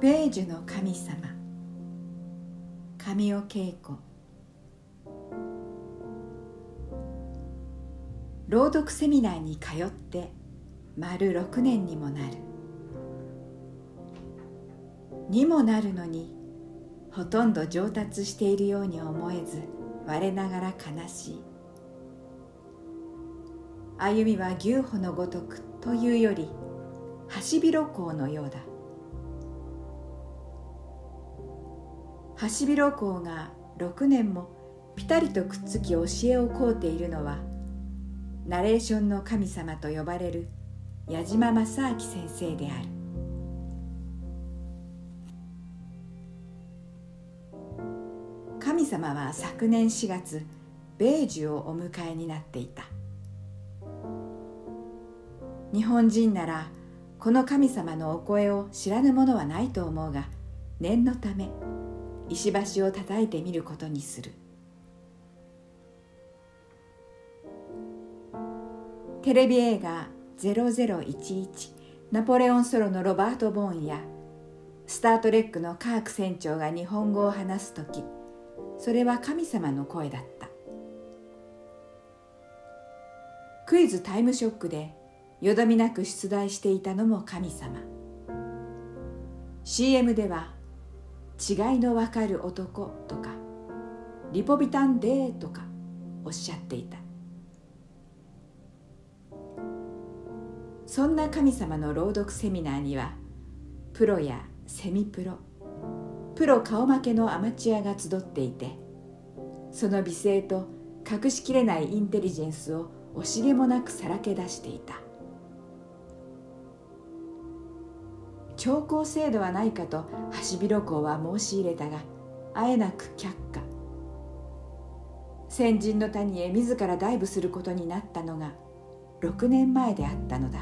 米寿の神様。神尾恵子。朗読セミナーに通って丸6年にもなる。にもなるのにほとんど上達しているように思えず我ながら悲しい。歩みは牛歩のごとくというよりハシビロコウのようだ。ハシビロコウが6年もぴたりとくっつき教えを請うているのはナレーションの神様と呼ばれる矢島正明先生である。神様は昨年4月米寿をお迎えになっていた。日本人ならこの神様のお声を知らぬ者はないと思うが念のため石橋を叩いてみることにする。テレビ映画0011ナポレオンソロのロバート・ボーンやスター・トレックのカーク船長が日本語を話す時それは神様の声だった。クイズタイムショックでよどみなく出題していたのも神様。CM では「違いのわかる男」とか「リポビタンデー」とかおっしゃっていた。そんな神様の朗読セミナーにはプロやセミプロプロ顔負けのアマチュアが集っていてその美声と隠しきれないインテリジェンスを惜しげもなくさらけ出していた。超高制度はないかとハシビロコウは申し入れたがあえなく却下。先人の谷へ自らダイブすることになったのが6年前であったのだ。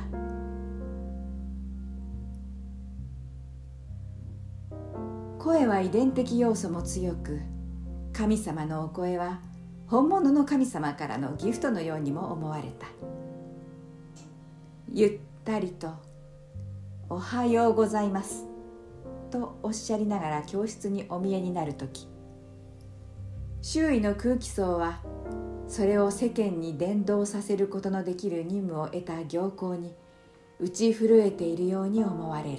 声は遺伝的要素も強く神様のお声は本物の神様からのギフトのようにも思われた。ゆったりと「おはようございます」とおっしゃりながら教室にお見えになる時。周囲の空気層はそれを世間に伝導させることのできる任務を得た行幸に打ち震えているように思われる。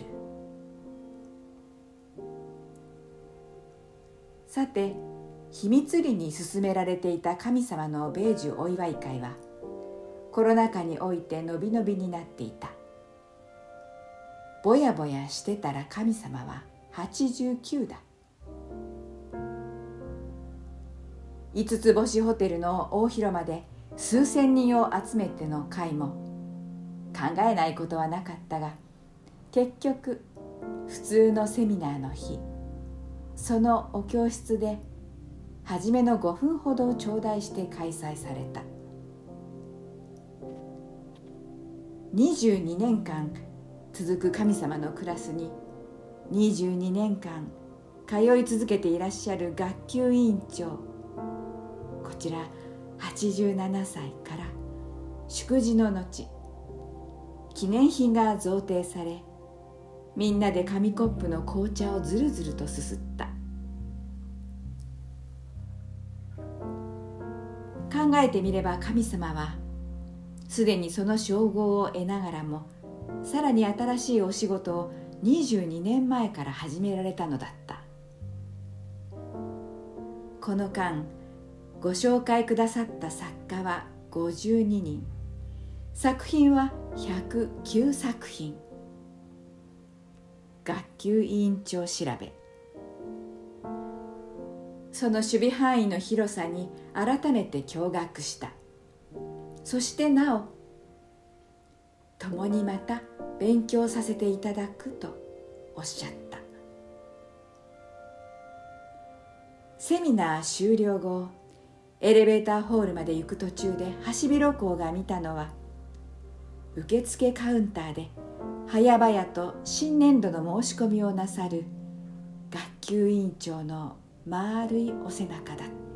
さて秘密裏に進められていた神様の米寿お祝い会はコロナ禍においてのびのびになっていた。ぼやぼやしてたら神様は89だ。五つ星ホテルの大広間で数千人を集めての会も考えないことはなかったが結局普通のセミナーの日そのお教室で初めの5分ほどを頂戴して開催された。22年間続く神様のクラスに22年間通い続けていらっしゃる学級委員長。こちら87歳から祝辞の後記念品が贈呈されみんなで紙コップの紅茶をずるずるとすすった。考えてみれば神様はすでにその称号を得ながらもさらに新しいお仕事を22年前から始められたのだった。この間ご紹介くださった作家は52人。作品は109作品。学級委員長調べ。その守備範囲の広さに改めて驚愕した。そしてなお共にまた勉強させていただくとおっしゃった。セミナー終了後エレベーターホールまで行く途中でハシビロコウが見たのは受付カウンターで早々と新年度の申し込みをなさる学級委員長の丸いお背中だった。